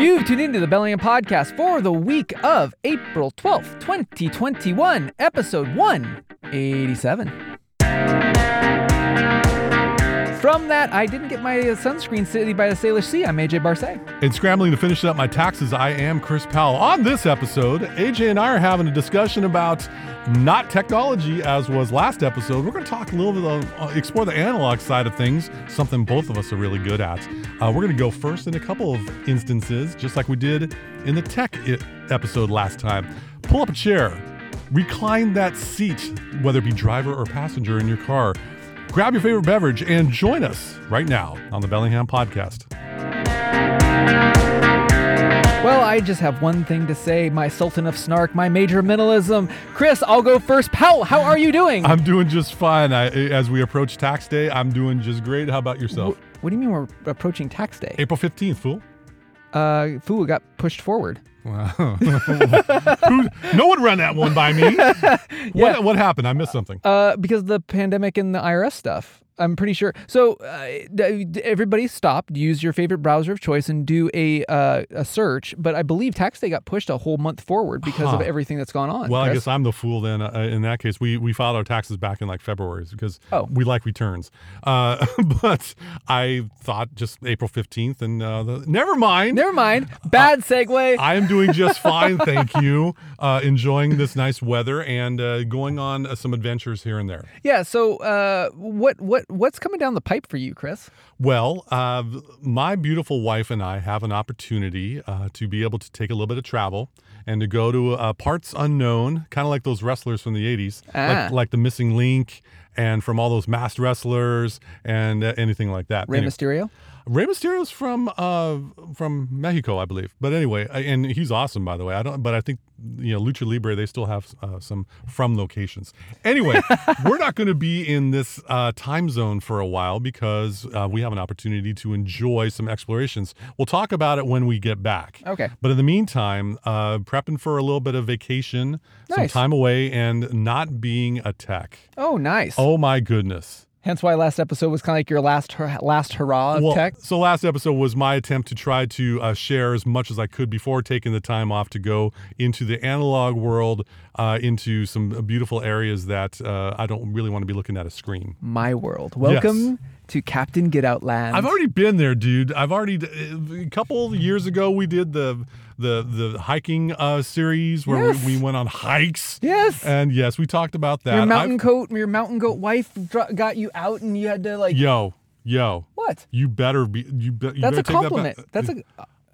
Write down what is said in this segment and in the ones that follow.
You've tuned into the Bellingham Podcast for the week of April 12th, 2021, episode 187. From that, I didn't get my uh, sunscreen city by the Salish Sea. I'm AJ Barce. In scrambling to finish up my taxes, I am Chris Powell. On this episode, AJ and I are having a discussion about not technology as was last episode. We're going to talk a little bit, uh, explore the analog side of things, something both of us are really good at. Uh, we're going to go first in a couple of instances, just like we did in the tech I- episode last time. Pull up a chair, recline that seat, whether it be driver or passenger in your car. Grab your favorite beverage and join us right now on the Bellingham Podcast. Well, I just have one thing to say my Sultan of Snark, my Major Minimalism. Chris, I'll go first. Powell, how are you doing? I'm doing just fine. I, as we approach tax day, I'm doing just great. How about yourself? Wh- what do you mean we're approaching tax day? April 15th, fool. Uh, FUA got pushed forward. Wow. Who, no one ran that one by me. Yeah. What, what happened? I missed something. Uh, because the pandemic and the IRS stuff. I'm pretty sure. So uh, everybody stopped. Use your favorite browser of choice and do a uh, a search. But I believe tax day got pushed a whole month forward because of everything that's gone on. Well, I guess I'm the fool then. Uh, in that case, we we filed our taxes back in like February because Oh. we like returns. Uh, but I thought just April 15th, and uh, the, never mind. Never mind. Bad segue. I am doing just fine, thank you. Uh, enjoying this nice weather and uh, going on uh, some adventures here and there. yeah. So uh, what what what what's coming down the pipe for you, Chris? Well, uh, my beautiful wife and I have an opportunity uh, to be able to take a little bit of travel and to go to uh, parts unknown, kind of like those wrestlers from the 80s, Ah. like, like the Missing Link and from all those masked wrestlers and uh, anything like that. Rey Anyway, Mysterio. Rey Mysterio's from uh, from Mexico, I believe. But anyway, and he's awesome, by the way. I don't, but I think you know Lucha Libre. They still have uh, some from locations. Anyway, we're not going to be in this uh, time zone for a while because uh, we have an opportunity to enjoy some explorations. We'll talk about it when we get back. Okay. But in the meantime, uh, prepping for a little bit of vacation, some time away, and not being a tech. Oh, nice. Oh my goodness. Hence why last episode was kind of like your last last hurrah of well, tech. So last episode was my attempt to try to uh, share as much as I could before taking the time off to go into the analog world, uh, into some beautiful areas that uh, I don't really want to be looking at a screen. My world. Welcome to Captain Get Out Land. I've already been there, dude. I've already a couple years ago we did the the the hiking uh, series where Yes. we, we went on hikes. Yes. And yes, we talked about that. your mountain I've- coat, your mountain goat wife got you out, and you had to like Yo, yo. what? You better be. You, be, you That's better a take that compliment. back. That's a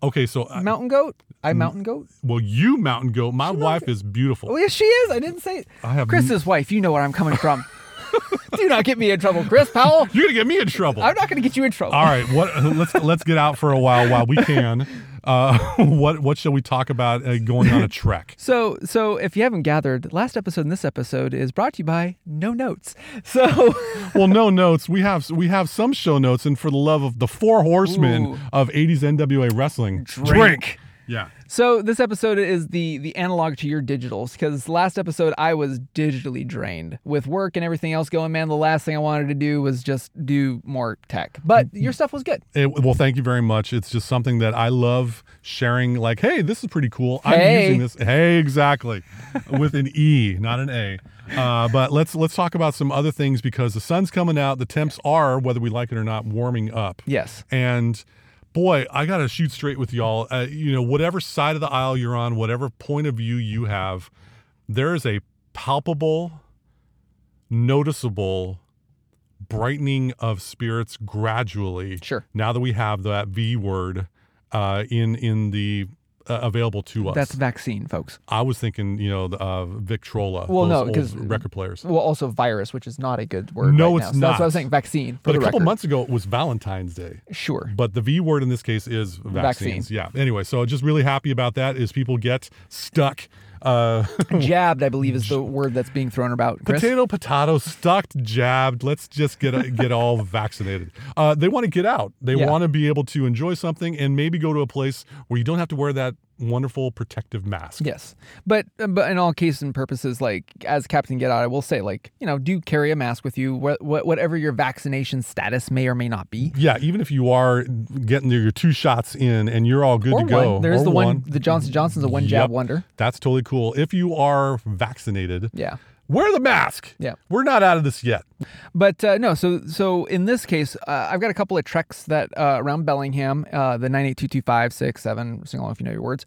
okay. So uh, mountain goat. I mountain goat. well, you mountain goat. My wife is beautiful. Oh yes, she is. I didn't say. I have Chris's wife. You know where I'm coming from. Do not get me in trouble, Chris Powell. You're gonna get me in trouble. I'm not going to get you in trouble. All right, what? Let's let's get out for a while while we can. Uh, what what shall we talk about uh, going on a trek? So, so if you haven't gathered, last episode and this episode is brought to you by No Notes. So, Well, no notes. We have we have some show notes, and for the love of the four horsemen Ooh. of '80s NWA wrestling, Drink. Yeah. so this episode is the the analog to your digitals because last episode I was digitally drained with work and everything else going. Man, the last thing I wanted to do was just do more tech. But your stuff was good. It- well, thank you very much. It's just something that I love sharing. Like, hey, this is pretty cool. I'm Hey. using this. Hey, exactly, with an E, not an A. Uh, but let's let's talk about some other things because the sun's coming out. The temps are, whether we like it or not, warming up. Yes. And boy, I got to shoot straight with y'all. Uh, you know, whatever side of the aisle you're on, whatever point of view you have, there is a palpable, noticeable brightening of spirits gradually. Sure. Now that we have that V word uh, in in the uh, available to us. That's vaccine, folks. I was thinking, you know, the, uh, Victrola. Well, those no, because record players. Well, also virus, which is not a good word. No, right it's now. So That's what I was saying. Vaccine. But a couple record. months ago, it was Valentine's Day. Sure. But the V word in this case is vaccines. Vaccine. Yeah. Anyway, so just really happy about that. Is people get stuck. Uh, Jabbed, I believe, is the word that's being thrown about. Chris? potato, potato, stuck, jabbed. Let's just get get all vaccinated. Uh, they want to get out. They Yeah. want to be able to enjoy something and maybe go to a place where you don't have to wear that wonderful protective mask. Yes, but but in all cases and purposes, like as Captain Get Out, I will say, like you know, do carry a mask with you, wh- wh- whatever your vaccination status may or may not be. Yeah, even if you are getting your two shots in and you're all good Or to go. There's the one. The Johnson Johnson's a one jab wonder. That's totally cool. If you are vaccinated, Yeah. Wear the mask. Yeah. We're not out of this yet. But uh, no, so so in this case, uh, I've got a couple of treks that uh, around Bellingham, uh, the nine eight two two five six seven. Sing along if you know your words,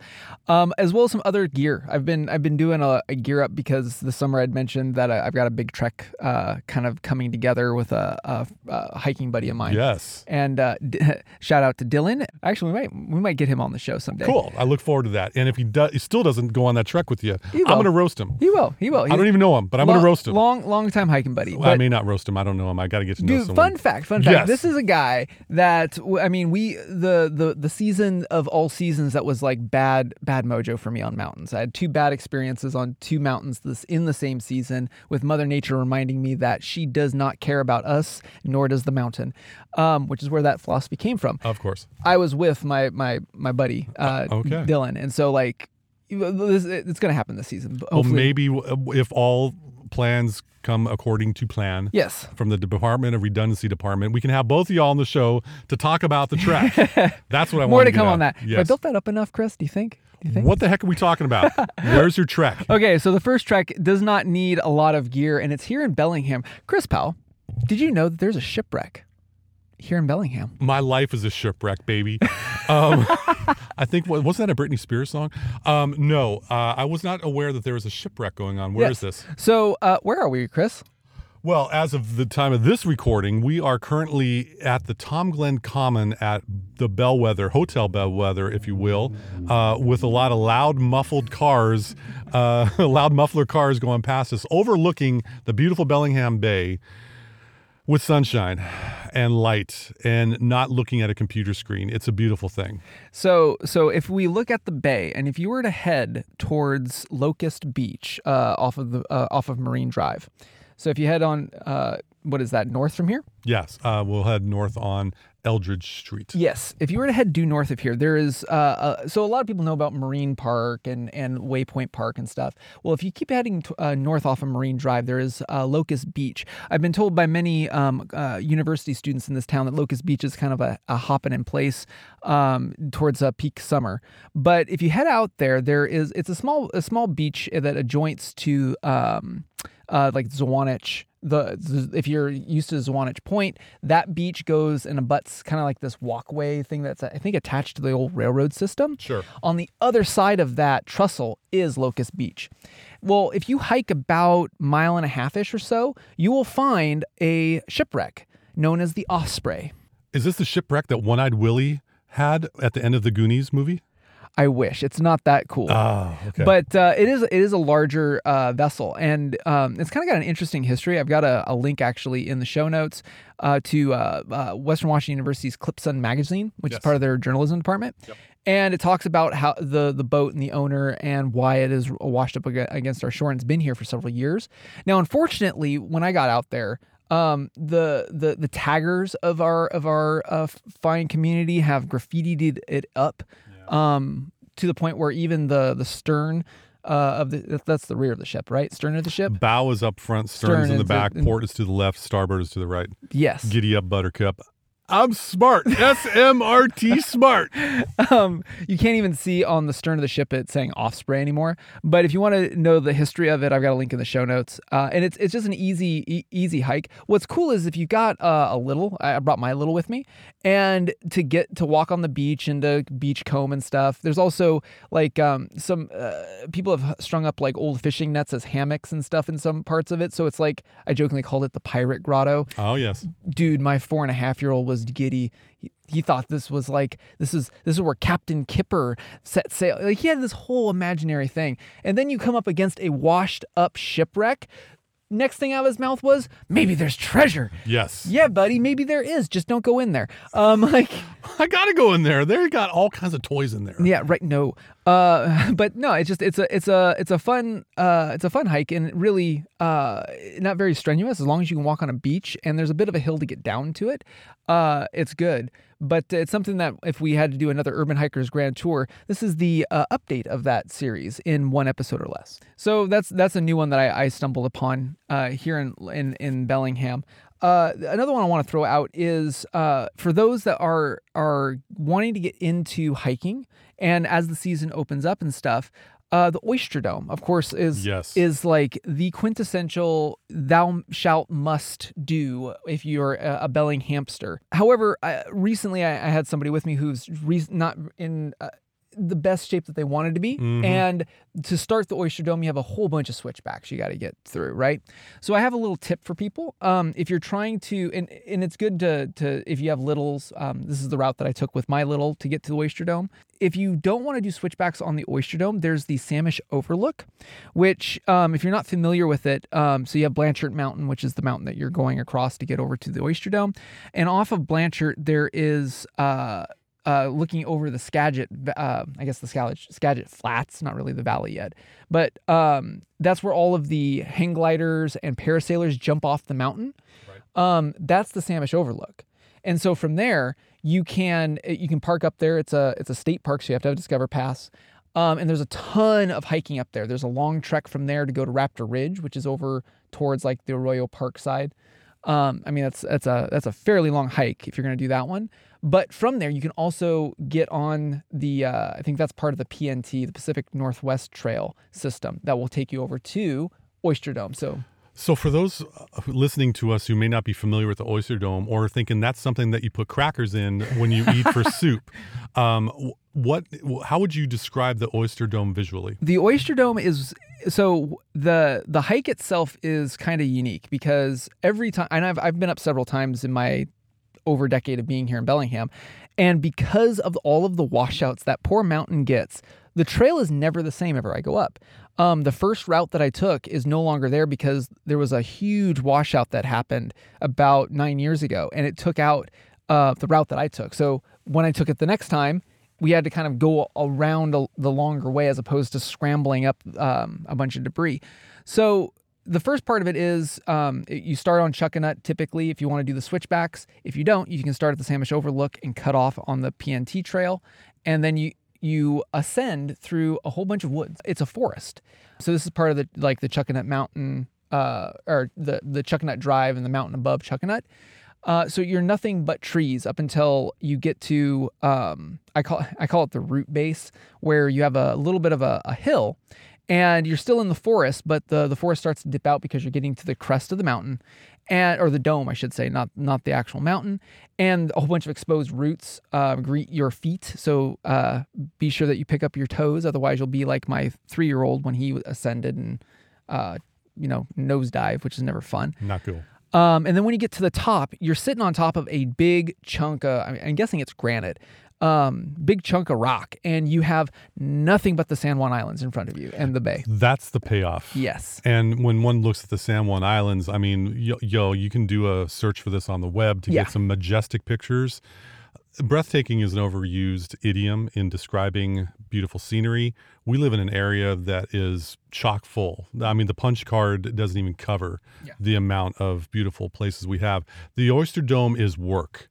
um, as well as some other gear. I've been I've been doing a, a gear up because this summer I'd mentioned that I, I've got a big trek uh, kind of coming together with a, a, a hiking buddy of mine. Yes. And uh, d- shout out to Dylan. Actually, we might we might get him on the show someday. Cool. I look forward to that. And if he does, he still doesn't go on that trek with you, I'm going to roast him. He will. He will. I don't even know him, but I'm going to roast him. Long long time hiking buddy. I may not roast him. I don't know him. I got to get to know Dude, someone. fun fact, fun fact. Yes. This is a guy that I mean, we the the the season of all seasons that was like bad bad mojo for me on mountains. I had two bad experiences on two mountains this in the same season with Mother Nature reminding me that she does not care about us, nor does the mountain. Um, which is where that philosophy came from. Of course. I was with my my my buddy uh, okay. Dylan, and so like it's gonna happen this season. but Well, maybe uh, if all plans come according to plan. yes. From the Department of Redundancy Department, we can have both of y'all on the show to talk about the trek. That's what I want. More to come on that. Have I built that up enough, Chris? Do you think? Do you think? What the heck are we talking about? Where's your trek? Okay, so the first trek does not need a lot of gear, and it's here in Bellingham. Chris Powell, did you know that there's a shipwreck here in Bellingham? My life is a shipwreck, baby. Um, I think wa- wasn't that a Britney Spears song? Um, no, uh, I was not aware that there was a shipwreck going on. Where is Yes. this? So, uh, where are we, Chris? Well, as of the time of this recording, we are currently at the Tom Glen Common at the Bellwether, Hotel Bellwether, if you will, uh, with a lot of loud, muffled cars, uh, loud muffler cars going past us, overlooking the beautiful Bellingham Bay with sunshine and light and not looking at a computer screen. It's a beautiful thing. So, so if we look at the bay, and if you were to head towards Locust Beach, uh, off of the uh, off of Marine Drive, so if you head on, uh, what is that, north from here? Yes, uh, we'll head north on Eldridge Street. Yes, if you were to head due north of here, there is. Uh, uh, so a lot of people know about Marine Park and and Waypoint Park and stuff. Well, if you keep heading to, uh, north off of Marine Drive, there is uh, Locust Beach. I've been told by many um, uh, university students in this town that Locust Beach is kind of a, a hopping in place um, towards peak summer. But if you head out there, there is it's a small a small beach that adjoins to um, uh, like Zuanich. The, if you're used to Zuanich Point, that beach goes and abuts kind of like this walkway thing that's I think attached to the old railroad system. Sure. On the other side of that trestle is Locust Beach. Well, if you hike about mile and a half ish or so, you will find a shipwreck known as the Osprey. Is this the shipwreck that One Eyed Willie had at the end of the Goonies movie? I wish it's not that cool. Oh, okay. But uh, it is it is a larger uh, vessel, and um, it's kind of got an interesting history. I've got a, a link actually in the show notes uh, to uh, uh, Western Washington University's Klipsun magazine, which Yes. is part of their journalism department. And it talks about how the the boat and the owner and why it is washed up against our shore and it's been here for several years. Now, unfortunately, when I got out there, um, the the the taggers of our of our uh, fine community have graffitied it up, um, to the point where even the the stern uh, of the that's the rear of the ship, right? Stern of the ship. Bow is up front, stern, Stern is in the back, in- port is to the left, starboard is to the right. Yes. Giddy up, Buttercup. I'm smart. S M R T smart. um, you can't even see on the stern of the ship it saying Osprey anymore. But if you want to know the history of it, I've got a link in the show notes. Uh, and it's it's just an easy e- easy hike. What's cool is if you got uh, a little, I I brought my little with me, and to get to walk on the beach and to beach comb and stuff. There's also like um, some uh, people have strung up like old fishing nets as hammocks and stuff in some parts of it. So it's like I jokingly called it the pirate grotto Oh yes. dude, my four and a half year old was giddy. He, he thought this was like this is this is where Captain Kipper set sail. Like he had this whole imaginary thing, and then you come up against a washed up shipwreck. Next thing out of his mouth was maybe there's treasure. Yes. Yeah, buddy, maybe there is. Just don't go in there. Um, like I gotta go in there. They got all kinds of toys in there. yeah, right. No, uh, but no, it's just it's a it's a it's a fun uh it's a fun hike and really uh not very strenuous as long as you can walk on a beach and there's a bit of a hill to get down to it. Uh, it's good. But it's something that if we had to do another Urban Hikers Grand Tour, this is the uh, update of that series in one episode or less. So that's that's a new one that I, I stumbled upon uh, here in, in in Bellingham. Uh, another one I want to throw out is uh, for those that are are wanting to get into hiking, and as the season opens up and stuff, uh, the Oyster Dome, of course, is Yes. is like the quintessential thou shalt must do if you're a, a Bellinghamster. However, I, recently I, I had somebody with me who's re- not in. Uh, the best shape that they wanted to be. Mhm. And to start the Oyster Dome, you have a whole bunch of switchbacks you got to get through, right? So I have a little tip for people. Um, if you're trying to, and, and it's good to, to if you have littles, um, this is the route that I took with my little to get to the Oyster Dome. If you don't want to do switchbacks on the Oyster Dome, there's the Samish Overlook, which, um, if you're not familiar with it, um, so you have Blanchard Mountain, which is the mountain that you're going across to get over to the Oyster Dome. And off of Blanchard, there is, uh, uh, looking over the Skagit, uh, I guess the Skagit, Skagit Flats, not really the valley yet, but um, that's where all of the hang gliders and parasailers jump off the mountain. Um, that's the Samish Overlook, and so from there you can you can park up there. It's a it's a state park, so you have to have a Discover Pass. Um, and there's a ton of hiking up there. There's a long trek from there to go to Raptor Ridge, which is over towards like the Arroyo Park side. Um, I mean, that's that's a that's a fairly long hike if you're going to do that one. But from there, you can also get on the uh, I think that's part of the PNT, the Pacific Northwest Trail system that will take you over to Oyster Dome. So So, for those uh, listening to us who may not be familiar with the Oyster Dome or thinking that's something that you put crackers in when you eat for soup, um, what, how would you describe the Oyster Dome visually? the Oyster Dome is so the the hike itself is kind of unique because every time and I've I've been up several times in my over decade of being here in Bellingham and because of all of the washouts that poor mountain gets the trail is never the same ever I go up. Um, the first route that I took is no longer there because there was a huge washout that happened about nine years ago, and it took out uh, the route that I took. So when I took it the next time, we had to kind of go around the longer way as opposed to scrambling up um, a bunch of debris. So the first part of it is um, you start on Chuckanut typically if you want to do the switchbacks. If you don't, you can start at the Samish Overlook and cut off on the PNT trail, and then you you ascend through a whole bunch of woods. It's a forest, so this is part of the like the Chuckanut Mountain uh, or the the Chuckanut Drive and the mountain above Chuckanut. Uh, so you're nothing but trees up until you get to um, I call I call it the root base, where you have a little bit of a, a hill, and you're still in the forest, but the the forest starts to dip out because you're getting to the crest of the mountain, and or the dome, I should say, not not the actual mountain, and a whole bunch of exposed roots uh, greet your feet. So uh, be sure that you pick up your toes, otherwise you'll be like my three year old when he ascended and uh, you know nosedive, which is never fun. Not cool. Um, and then when you get to the top, you're sitting on top of a big chunk of, I mean, I'm guessing it's granite, um, big chunk of rock, and you have nothing but the San Juan Islands in front of you and the bay. That's the payoff. Yes. And when one looks at the San Juan Islands, I mean, yo, yo you can do a search for this on the web to Yeah. get some majestic pictures. Breathtaking is an overused idiom in describing beautiful scenery. We live in an area that is chock full. I mean, the punch card doesn't even cover Yeah. the amount of beautiful places we have. The Oyster Dome is work.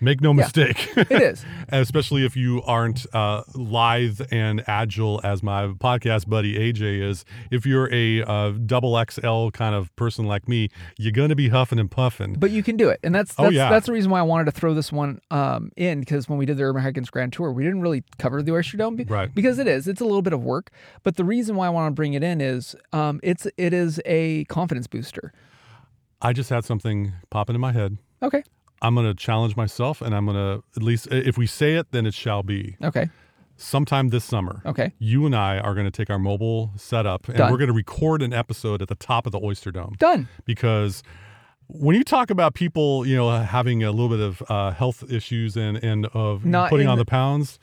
Make no Yeah. mistake. It is. especially if you aren't uh, lithe and agile as my podcast buddy AJ is. If you're a uh, double XL kind of person like me, you're gonna be huffing and puffing. But you can do it. And that's Oh, that's, yeah. that's the reason why I wanted to throw this one um, in because when we did the Urban Hikings Grand Tour, we didn't really cover the Oyster Dome be- Right. because it is. It's a little bit of work. But the reason why I want to bring it in is um, it's it is a confidence booster. I just had something pop into my head. Okay. I'm gonna challenge myself, and I'm gonna at least if we say it, then it shall be. Okay. Sometime this summer, Okay. you and I are gonna take our mobile setup, and Done. we're gonna record an episode at the top of the Oyster Dome. Done. because when you talk about people, you know, having a little bit of uh, health issues and and of Not putting on the- the pounds,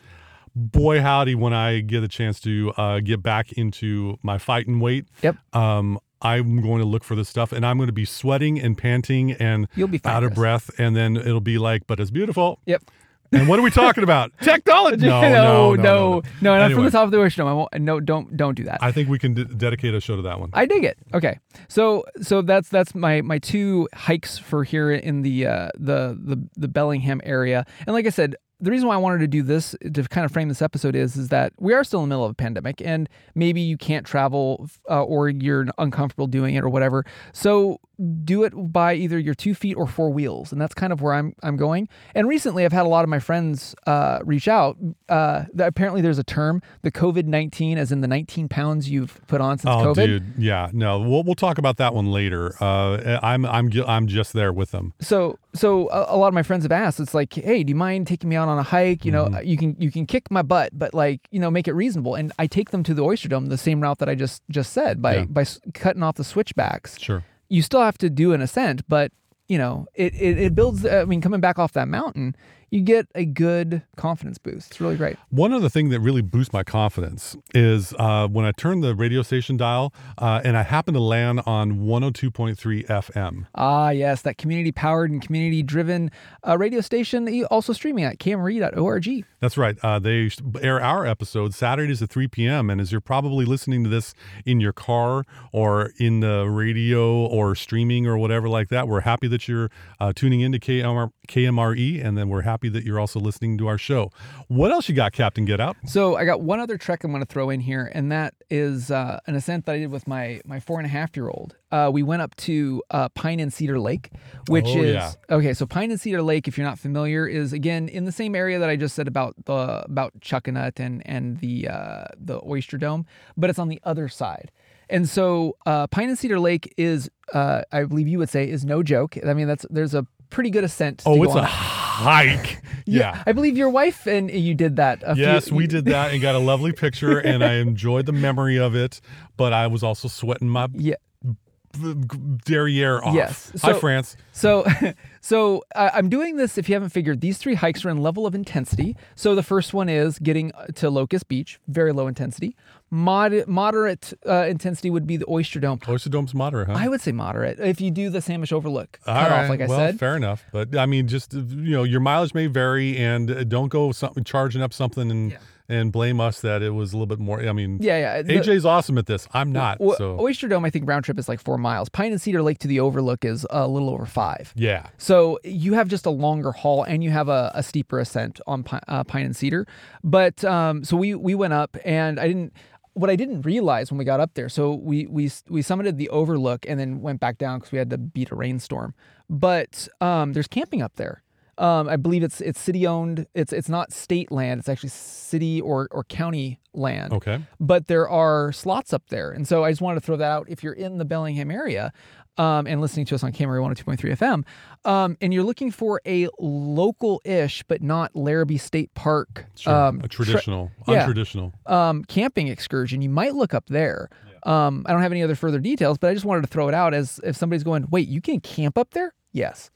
boy howdy, when I get a chance to uh, get back into my fighting weight, Yep. um, I'm going to look for this stuff, and I'm going to be sweating and panting and You'll be out of breath, and then it'll be like, but it's beautiful. Yep. And what are we talking about? Technology? No, no, no, no, no, no. no, not Anyway. from the top of the dome. I won't. No, don't, don't do that. I think we can d- dedicate a show to that one. I dig it. Okay, so so that's that's my my two hikes for here in the uh, the the the Bellingham area. And like I said, the reason why I wanted to do this to kind of frame this episode is is that we are still in the middle of a pandemic, and maybe you can't travel uh, or you're uncomfortable doing it or whatever. So do it by either your two feet or four wheels, and that's kind of where I'm I'm going. And recently, I've had a lot of my friends uh, reach out. Uh, that apparently, there's a term, the COVID nineteen, as in the 19 pounds you've put on since Oh, COVID. dude, yeah, no, we'll we'll talk about that one later. Uh, I'm I'm I'm just there with them. so so a, a lot of my friends have asked it's like hey do you mind taking me out on a hike you know Mm-hmm. you can you can kick my butt but like you know make it reasonable and i take them to the oyster dome the same route that i just just said by Yeah. by s- cutting off the switchbacks Sure. you still have to do an ascent but you know it it, it builds i mean coming back off that mountain you get a good confidence boost it's really great One other thing that really boosts my confidence is uh, when I turn the radio station dial uh, and I happen to land on 102.3 FM. ah yes that community powered and community driven uh, radio station that you also streaming at kmre.org That's right. Uh, they air our episodes Saturdays at 3 p.m. And as you're probably listening to this in your car or in the radio or streaming or whatever like that, we're happy that you're uh, tuning into KMR- KMRE. And then we're happy that you're also listening to our show. What else you got, Captain Get Out? So I got one other trek I'm going to throw in here, and that is uh, an ascent that I did with my my four and a half year old. Uh, we went up to uh, Pine and Cedar Lake, which Oh, is yeah. okay. So Pine and Cedar Lake, if you're not familiar, is again in the same area that I just said about the about Chuckanut and and the uh, the Oyster Dome, but it's on the other side. And so uh, Pine and Cedar Lake is, uh, I believe you would say, is no joke. I mean, that's there's a pretty good ascent. to Oh, it's a hike. yeah. I believe your wife and you did that. A few- Yes, we did that and got a lovely picture, and I enjoyed the memory of it. But I was also sweating my Yeah. Derriere off. Yes. Hi, France. So, so uh, I'm doing this. If you haven't figured, these three hikes are in level of intensity. So the first one is getting uh, to Locust Beach, very low intensity. Mod- moderate uh, intensity would be the Oyster Dome. Oyster Dome's moderate, huh? I would say moderate if you do the Samish Overlook All cut right. off, like I well, said. fair enough. But I mean, just you know, your mileage may vary, and uh, don't go something charging up something and Yeah. And blame us that it was a little bit more. I mean, Yeah, yeah. the- AJ's awesome at this. I'm not. o- so Oyster Dome, I think round trip is like four miles. Pine and Cedar Lake to the Overlook is a little over five. yeah, So you have just a longer haul and you have a, a steeper ascent on Pi- uh, Pine and Cedar. But um, so we we went up and I didn't. What I didn't realize when we got up there, so we we we summited the overlook and then went back down because we had to beat a rainstorm. But um, there's camping up there. Um, I believe it's it's city owned. It's it's not state land. It's actually city or or county land okay. but there are slots up there. And so I just wanted to throw that out. If you're in the Bellingham area um, and listening to us on KMRE 102.3 FM, um, and you're looking for a local ish, but not Larrabee State Park Sure. um, a tra- traditional, yeah. untraditional. um, camping excursion, you might look up there. Um, I don't have any other further details, but I just wanted to throw it out as if somebody's going, wait, you can camp up there? Yes.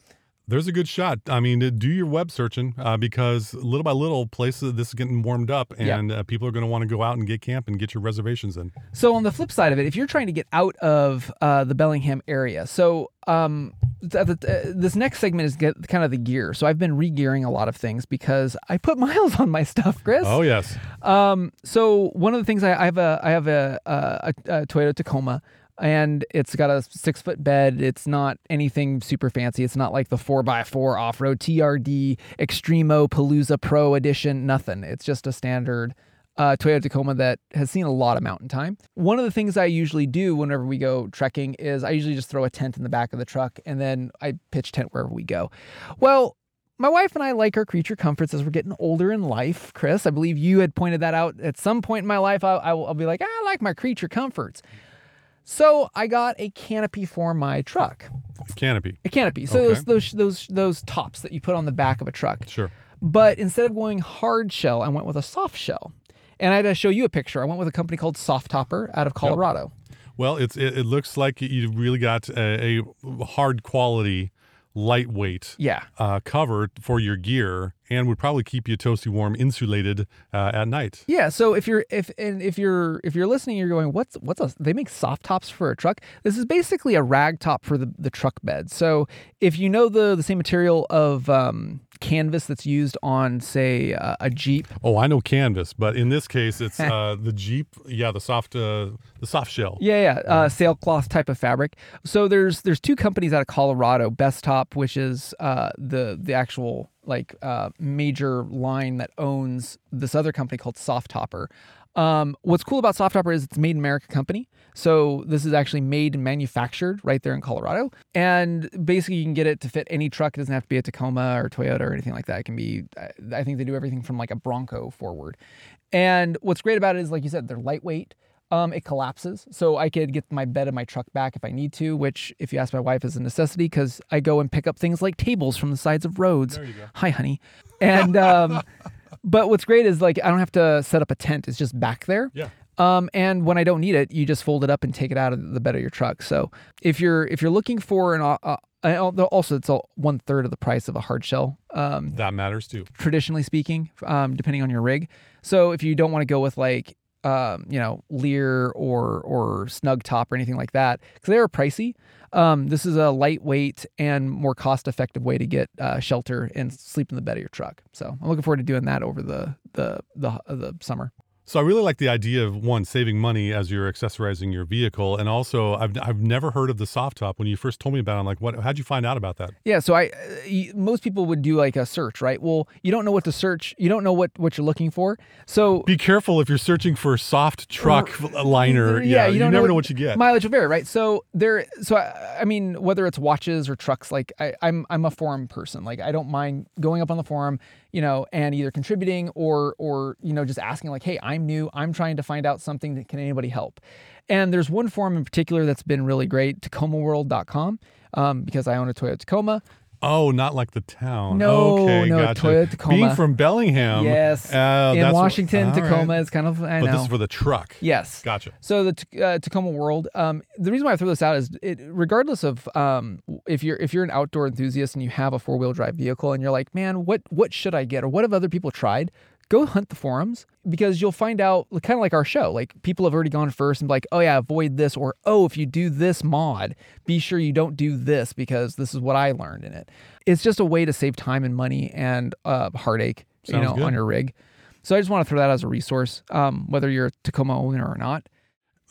There's a good shot. I mean, uh, do your web searching uh, because little by little, places this is getting warmed up, Yeah. and uh, people are going to want to go out and get camp and get your reservations in. So on the flip side of it, if you're trying to get out of uh, the Bellingham area, so um, th- th- th- this next segment is get kind of the gear. So I've been re-gearing a lot of things because I put miles on my stuff, Chris. Oh yes, Um, so one of the things I, I have a I have a, a, a Toyota Tacoma, and it's got a six foot bed. It's not anything super fancy. It's not like the four x four off road TRD Extremo Palooza Pro Edition. Nothing. It's just a standard. Uh, Toyota Tacoma that has seen a lot of mountain time. One of the things I usually do whenever we go trekking is I usually just throw a tent in the back of the truck and then I pitch tent wherever we go. Well, my wife and I like our creature comforts as we're getting older in life. Chris, I believe you had pointed that out at some point in my life. I, I will, I'll be like, I like my creature comforts. So I got a canopy for my truck. canopy. A canopy. So Okay. those, those those those tops that you put on the back of a truck. Sure. But instead of going hard shell, I went with a soft shell. And I had to show you a picture. I went with a company called Softopper out of Colorado. Well, it's it, it looks like you really got a, a hard quality, lightweight Yeah. uh, cover for your gear, and would probably keep you toasty warm, insulated uh, at night. Yeah, so if you're if and if you're if you're listening, you're going, what's what's a they make soft tops for a truck? This is basically a rag top for the, the truck bed. So if you know the the same material of um, canvas that's used on say uh, a Jeep, Oh, I know canvas, but in this case, it's uh, the Jeep. Yeah, the soft, uh, the soft shell. yeah, yeah, uh, sailcloth type of fabric. So there's there's two companies out of Colorado, Bestop, which is uh, the the actual like uh, major line that owns this other company called Softopper. Um, what's cool about Softopper is it's made in America company. So this is actually made and manufactured right there in Colorado. And basically you can get it to fit any truck. It doesn't have to be a Tacoma or Toyota or anything like that. It can be, I- I think they do everything from like a Bronco forward. And what's great about it is, like you said, they're lightweight. Um, it collapses, so I could get my bed in my truck back if I need to. Which, if you ask my wife, is a necessity because I go and pick up things like tables from the sides of roads. There you go. Hi, honey. And um, but what's great is like I don't have to set up a tent; it's just back there. Yeah. Um, and when I don't need it, you just fold it up and take it out of the bed of your truck. So if you're if you're looking for an uh, uh, and also it's all one third of the price of a hard shell. Um, That matters too. traditionally speaking, um, depending on your rig. So if you don't want to go with like, um, you know, Leer or or SnugTop or anything like that, because they are pricey. Um, this is a lightweight and more cost effective way to get uh, shelter and sleep in the bed of your truck. So I'm looking forward to doing that over the the the, the summer. So I really like the idea of one saving money as you're accessorizing your vehicle, and also I've I've never heard of the soft top. When you first told me about it, I'm like, what? How'd you find out about that? Yeah, so I uh, most people would do like a search, right? Well, you don't know what to search, you don't know what what you're looking for. So Be careful if you're searching for soft truck liner. Yeah, you, don't never know what you get. Mileage will vary, right? So there, so I, I mean, whether it's watches or trucks, like I, I'm, I'm a forum person. Like I don't mind going up on the forum, you know, and either contributing or, or you know, just asking like, hey, I'm new, I'm trying to find out something. That, can anybody help? And there's one forum in particular that's been really great, TacomaWorld.com, um, because I own a Toyota Tacoma. Oh, not like the town. No, okay, no, gotcha. Toyota Tacoma. Being from Bellingham. yes, uh, in that's what- Washington, all right. Tacoma is kind of I But know. this is for the truck. yes, Gotcha. So the uh, Tacoma World. Um, the reason why I throw this out is, it, regardless of um, if you're if you're an outdoor enthusiast and you have a four wheel drive vehicle and you're like, man, what what should I get or what have other people tried? Go hunt the forums because you'll find out kind of like our show. Like people have already gone first and be like, oh yeah, avoid this or oh if you do this mod, be sure you don't do this because this is what I learned in it. It's just a way to save time and money and uh, heartache, you know, good. on your rig. So I just want to throw that as a resource, um, whether you're a Tacoma owner or not.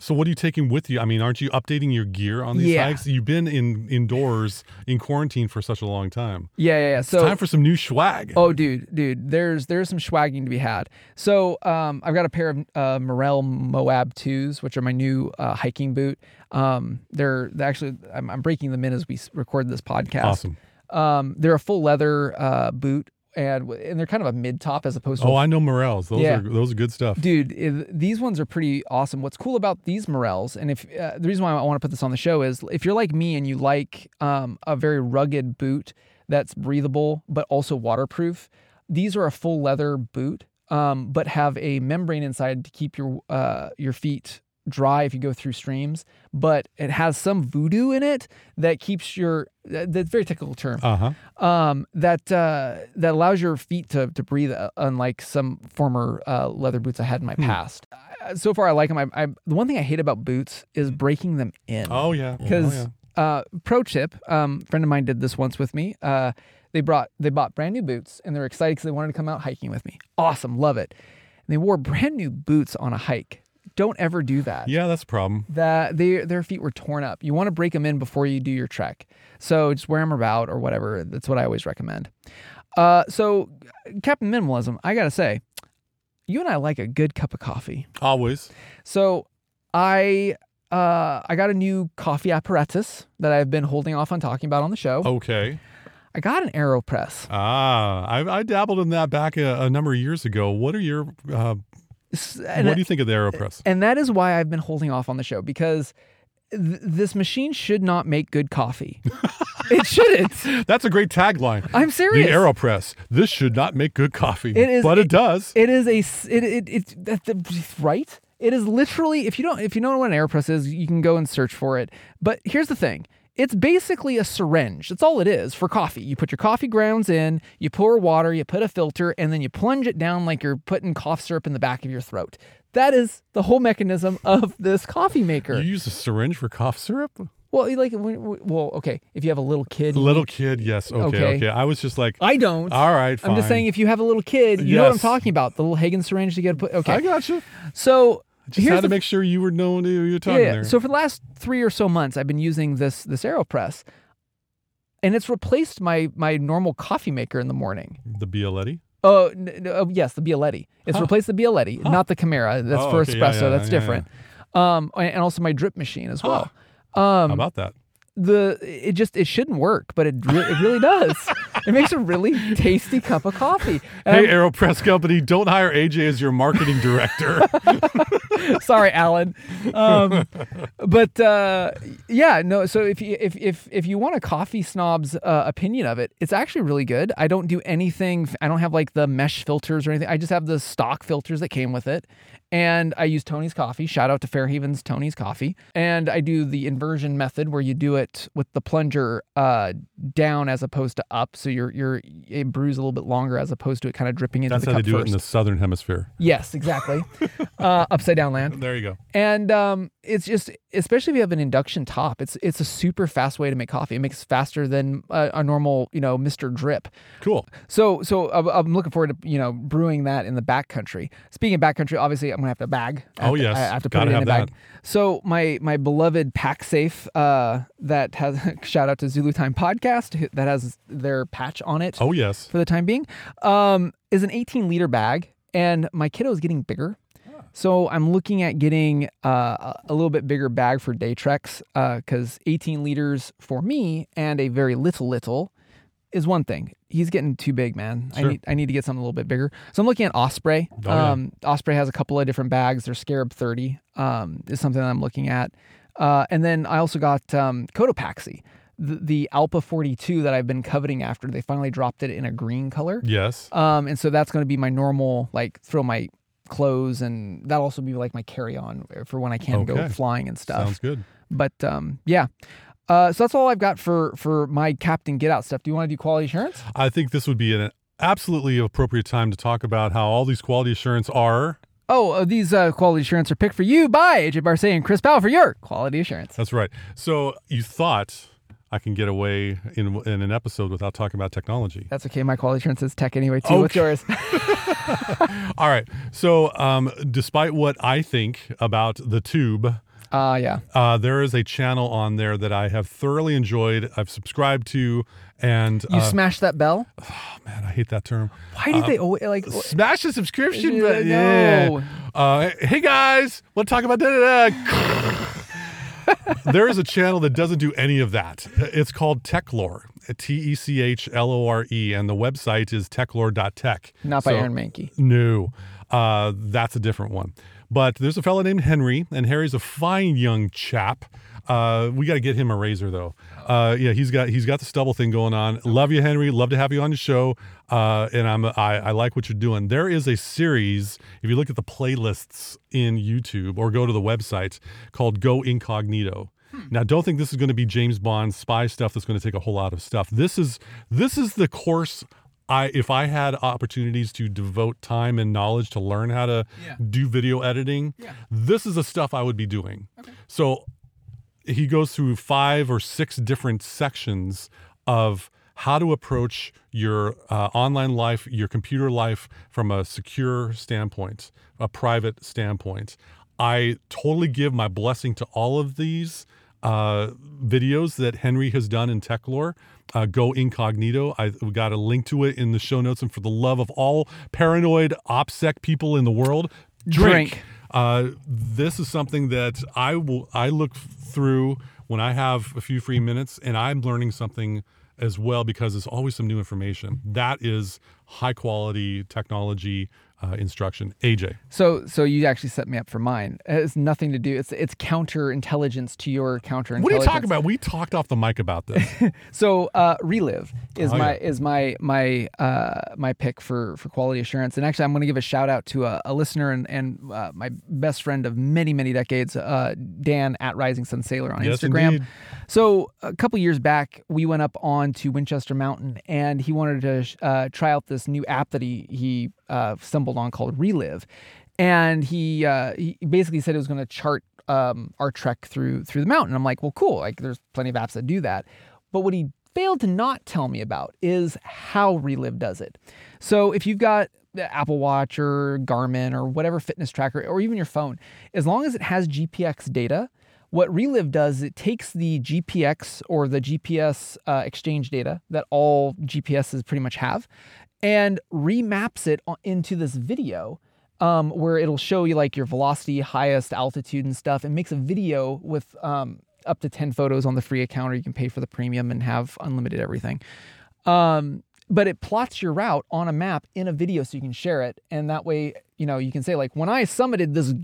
So what are you taking with you? I mean, aren't you updating your gear on these Yeah. hikes? You've been in indoors in quarantine for such a long time. Yeah, yeah. yeah. So Time for some new swag. Oh, dude, dude, there's there's some swagging to be had. So, um, I've got a pair of uh, Merrell Moab twos, which are my new uh, hiking boot. Um, they're, they're actually I'm, I'm breaking them in as we record this podcast. Awesome. Um, they're a full leather uh, boot, and and they're kind of a mid top as opposed to. Oh, I know Merrells. Those Yeah. are those are good stuff. Dude, these ones are pretty awesome. What's cool about these Merrells, and if uh, the reason why I want to put this on the show is if you're like me and you like um, a very rugged boot that's breathable but also waterproof, these are a full leather boot, um, but have a membrane inside to keep your uh, your feet dry if you go through streams. But it has some voodoo in it that keeps your that- that's very technical term Uh huh. um, that uh, that allows your feet to, to breathe, uh, unlike some former uh, leather boots I had in my past. Uh, so far, I like them. I, I, the one thing I hate about boots is breaking them in. Oh yeah. Because oh, yeah. uh, pro tip, um, friend of mine did this once with me. Uh, they brought they bought brand new boots and they're excited because they wanted to come out hiking with me. Awesome, love it. And they wore brand new boots on a hike. Don't ever do that yeah, that's a problem. that they their feet were torn up. You want to break them in before you do your trek. So just wear them about or whatever. That's what I always recommend. Uh, so Captain Minimalism, I gotta say, you and I like a good cup of coffee. Always. So I uh, I got a new coffee apparatus that I've been holding off on talking about on the show. Okay. I got an Aeropress. Ah, I, I dabbled in that back a, a number of years ago. What are your? Uh, And, what do you think of the Aeropress? and that is why I've been holding off on the show because th- this machine should not make good coffee. it shouldn't. That's a great tagline. I'm serious. The Aeropress. This should not make good coffee. It is- but it, does. It is a. it it it's that the right. It is literally if you don't if you don't know what an Aeropress is, you can go and search for it. But here's the thing: It's basically a syringe. That's all it is for coffee. You put your coffee grounds in, you pour water, you put a filter, and then you plunge it down like you're putting cough syrup in the back of your throat. That is the whole mechanism of this coffee maker. You use a syringe for cough syrup? well, like, well, okay. If you have a little kid, you Little kid, yes. Okay, Okay. okay. I was just like, I don't. all right, fine. I'm just saying, if you have a little kid, you know what I'm talking about. The little Hagen syringe to get put. Okay. I got you. so Just here's had to make sure you were knowing who you were talking yeah, there. So for the last three or so months, I've been using this this Aeropress, and it's replaced my my normal coffee maker in the morning. the Bialetti? Oh n- n- oh, yes, the Bialetti. It's Huh. replaced the Bialetti, not the Chimera. That's Oh, for okay, espresso. yeah, That's yeah, yeah. different. Um, and also my drip machine as well. How Um, about that? the it just it shouldn't work, but it re- it really does. it makes a really tasty cup of coffee. And Hey, I'm- Aeropress Company, don't hire AJ as your marketing director. Sorry, Alan. Um, but uh, yeah, no. So if you if if if you want a coffee snob's uh, opinion of it, it's actually really good. I don't do anything. I don't have like the mesh filters or anything. I just have the stock filters that came with it, and I use Tony's Coffee. Shout out to Fairhaven's Tony's Coffee. And I do the inversion method where you do it with the plunger uh, down as opposed to up, so you're you're it brews a little bit longer as opposed to it kind of dripping into That's the cup. That's how they do first. it in the southern hemisphere. yes, exactly. uh, upside down land. There you go. And um, it's just, especially if you have an induction top, it's it's a super fast way to make coffee. It makes faster than a, a normal, you know, Mr. Drip. Cool. So so I'm, I'm looking forward to you know brewing that in the backcountry. Speaking of backcountry, obviously I'm gonna have to bag. I Oh, to- yes. I have to put Gotta it in a bag. that. So my my beloved Pacsafe, uh, that has shout out to Zulu Time podcast that has their patch on it Oh, yes. for the time being, um, is an 18 liter bag, and my kiddo is getting bigger. So I'm looking at getting uh, a little bit bigger bag for day treks because 18 liters for me and a very little little is one thing. He's getting too big, man. I need I need to get something a little bit bigger. So I'm looking at Osprey. Oh, yeah. um, Osprey has a couple of different bags. Their Skarab 30 um, is something that I'm looking at, uh, and then I also got um, Cotopaxi. The, the Allpa 42 that I've been coveting after they finally dropped it in a green color. Yes. Um, and so that's going to be my normal, like throw my clothes, and that'll also be like my carry on for when I can go Okay. flying and stuff. Sounds good. But um, yeah. Uh, so that's all I've got for for my Captain Get Out stuff. Do you want to do quality assurance? I think this would be an absolutely appropriate time to talk about how all these quality assurance are. Oh, uh, these uh, quality assurance are picked for you by AJ Barce and Chris Powell for your quality assurance. That's right. So you thought I can get away in in an episode without talking about technology. That's okay. My quality assurance is tech anyway too. What's yours? All right. So um, despite what I think about the tube, Uh yeah. uh, there is a channel on there that I have thoroughly enjoyed. I've subscribed to, and You uh, smashed that bell. Oh, man, I hate that term. Why did they always like? Smash the subscription button. no. Yeah. Uh, hey guys, want to talk about da da da? there is a channel that doesn't do any of that. It's called Techlore, T E C H L O R E, and the website is techlore.tech. Not by So- Aaron Mankey. No, uh, that's a different one. But there's a fellow named Henry, and Harry's a fine young chap. Uh, we got to get him a razor though. Uh, yeah, he's got he's got the stubble thing going on. Love you, Henry. Love to have you on the show. Uh, and I'm I, I like what you're doing. There is a series. If you look at the playlists in YouTube or go to the website called Go Incognito. Now, don't think this is going to be James Bond spy stuff. That's going to take a whole lot of stuff. This is this is the course I if I had opportunities to devote time and knowledge to learn how to Yeah. do video editing, Yeah. this is the stuff I would be doing. So he goes through five or six different sections of how to approach your uh, online life, your computer life from a secure standpoint, a private standpoint. I totally give my blessing to all of these uh, videos that Henry has done in Techlore. Uh, go incognito. I got a link to it in the show notes. And for the love of all paranoid OPSEC people in the world, drink. Drink. Uh, this is something that I will I look through when I have a few free minutes, and I'm learning something as well because there's always some new information. That is high quality technology uh, instruction. AJ. So so you actually set me up for mine. It has nothing to do. It's it's counterintelligence to your counterintelligence. What are you talking about? We talked off the mic about this. So uh, relive is Oh, my yeah. is my my uh, my pick for for quality assurance. And actually, I'm going to give a shout out to a, a listener and and uh, my best friend of many many decades, uh, Dan at Rising Sun Sailor on Yes, Instagram. indeed. So a couple years back, we went up on to Winchester Mountain, and he wanted to uh, try out this new app that he he uh, stumbled on called Relive, and he uh, he basically said it was going to chart um, our trek through through the mountain. I'm like, well, cool. Like, there's plenty of apps that do that, but what he failed to not tell me about is how Relive does it. So if you've got the Apple Watch or Garmin or whatever fitness tracker, or even your phone, as long as it has GPX data, what Relive does is it takes the GPX or the GPS uh, exchange data that all GPSs pretty much have and remaps it into this video um, where it'll show you like your velocity, highest altitude, and stuff, and makes a video with um, up to 10 photos on the free account, or you can pay for the premium and have unlimited everything. Um, but it plots your route on a map in a video so you can share it. And that way, you know, you can say, like, when I summited this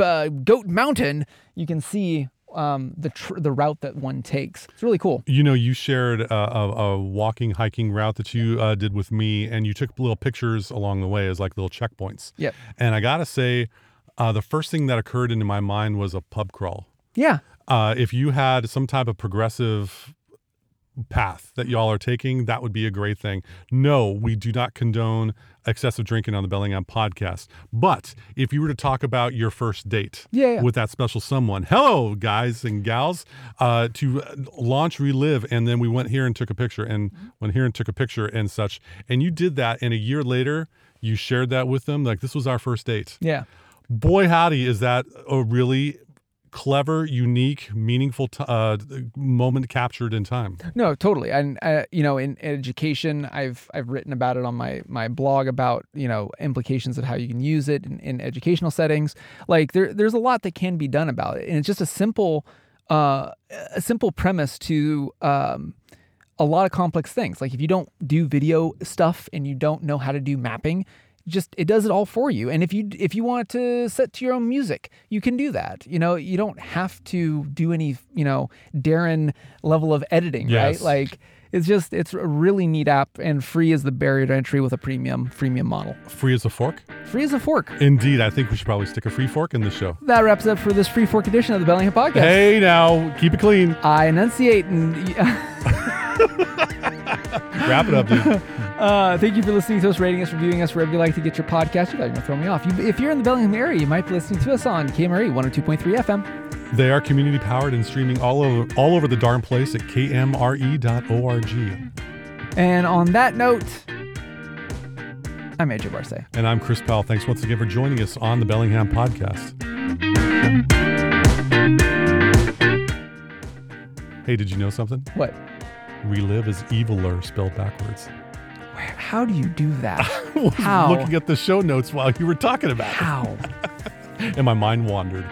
uh, goat mountain, you can see um, the, tr- the route that one takes. It's really cool. You know, you shared a, a, a walking, hiking route that you uh, did with me, and you took little pictures along the way as like little checkpoints. Yeah. And I gotta say, uh, the first thing that occurred into my mind was a pub crawl. Yeah. Uh, if you had some type of progressive path that y'all are taking, that would be a great thing. No, we do not condone excessive drinking on the Bellingham podcast. But if you were to talk about your first date Yeah, yeah. with that special someone, hello, guys and gals, uh, to launch Relive, and then we went here and took a picture, and went here and took a picture and such, and you did that, and a year later, you shared that with them, like this was our first date Yeah. boy howdy is that a really clever unique meaningful t- uh, moment captured in time No, totally. And uh, you know, in education, I've I've written about it on my my blog about you know implications of how you can use it in, in educational settings. Like there there's a lot that can be done about it, and it's just a simple uh, a simple premise to um, a lot of complex things. Like if you don't do video stuff and you don't know how to do mapping, just it does it all for you. And if you if you want to set to your own music, you can do that. You know, you don't have to do any you know Darren level of editing, Yes. right? Like it's just it's a really neat app and free is the barrier to entry with a premium freemium model. free as a fork Free as a fork. indeed i think we should probably stick a free fork in this show That wraps up for this free fork edition of the Bellingham podcast. hey now keep it clean I enunciate and wrap it up dude Uh, thank you for listening to us, rating us, reviewing us wherever you like to get your podcast. You you were going to throw me off. You, if you're in the Bellingham area, you might be listening to us on KMRE 102.3 FM. they are community powered and streaming all over all over the darn place at kmre.org And on that note, I'm AJ Barsay. and i'm chris powell thanks once again for joining us on the bellingham podcast hey did you know something What? relive is eviler spelled backwards how do you do that? was How? looking at the show notes while you were talking about How? it, and my mind wandered.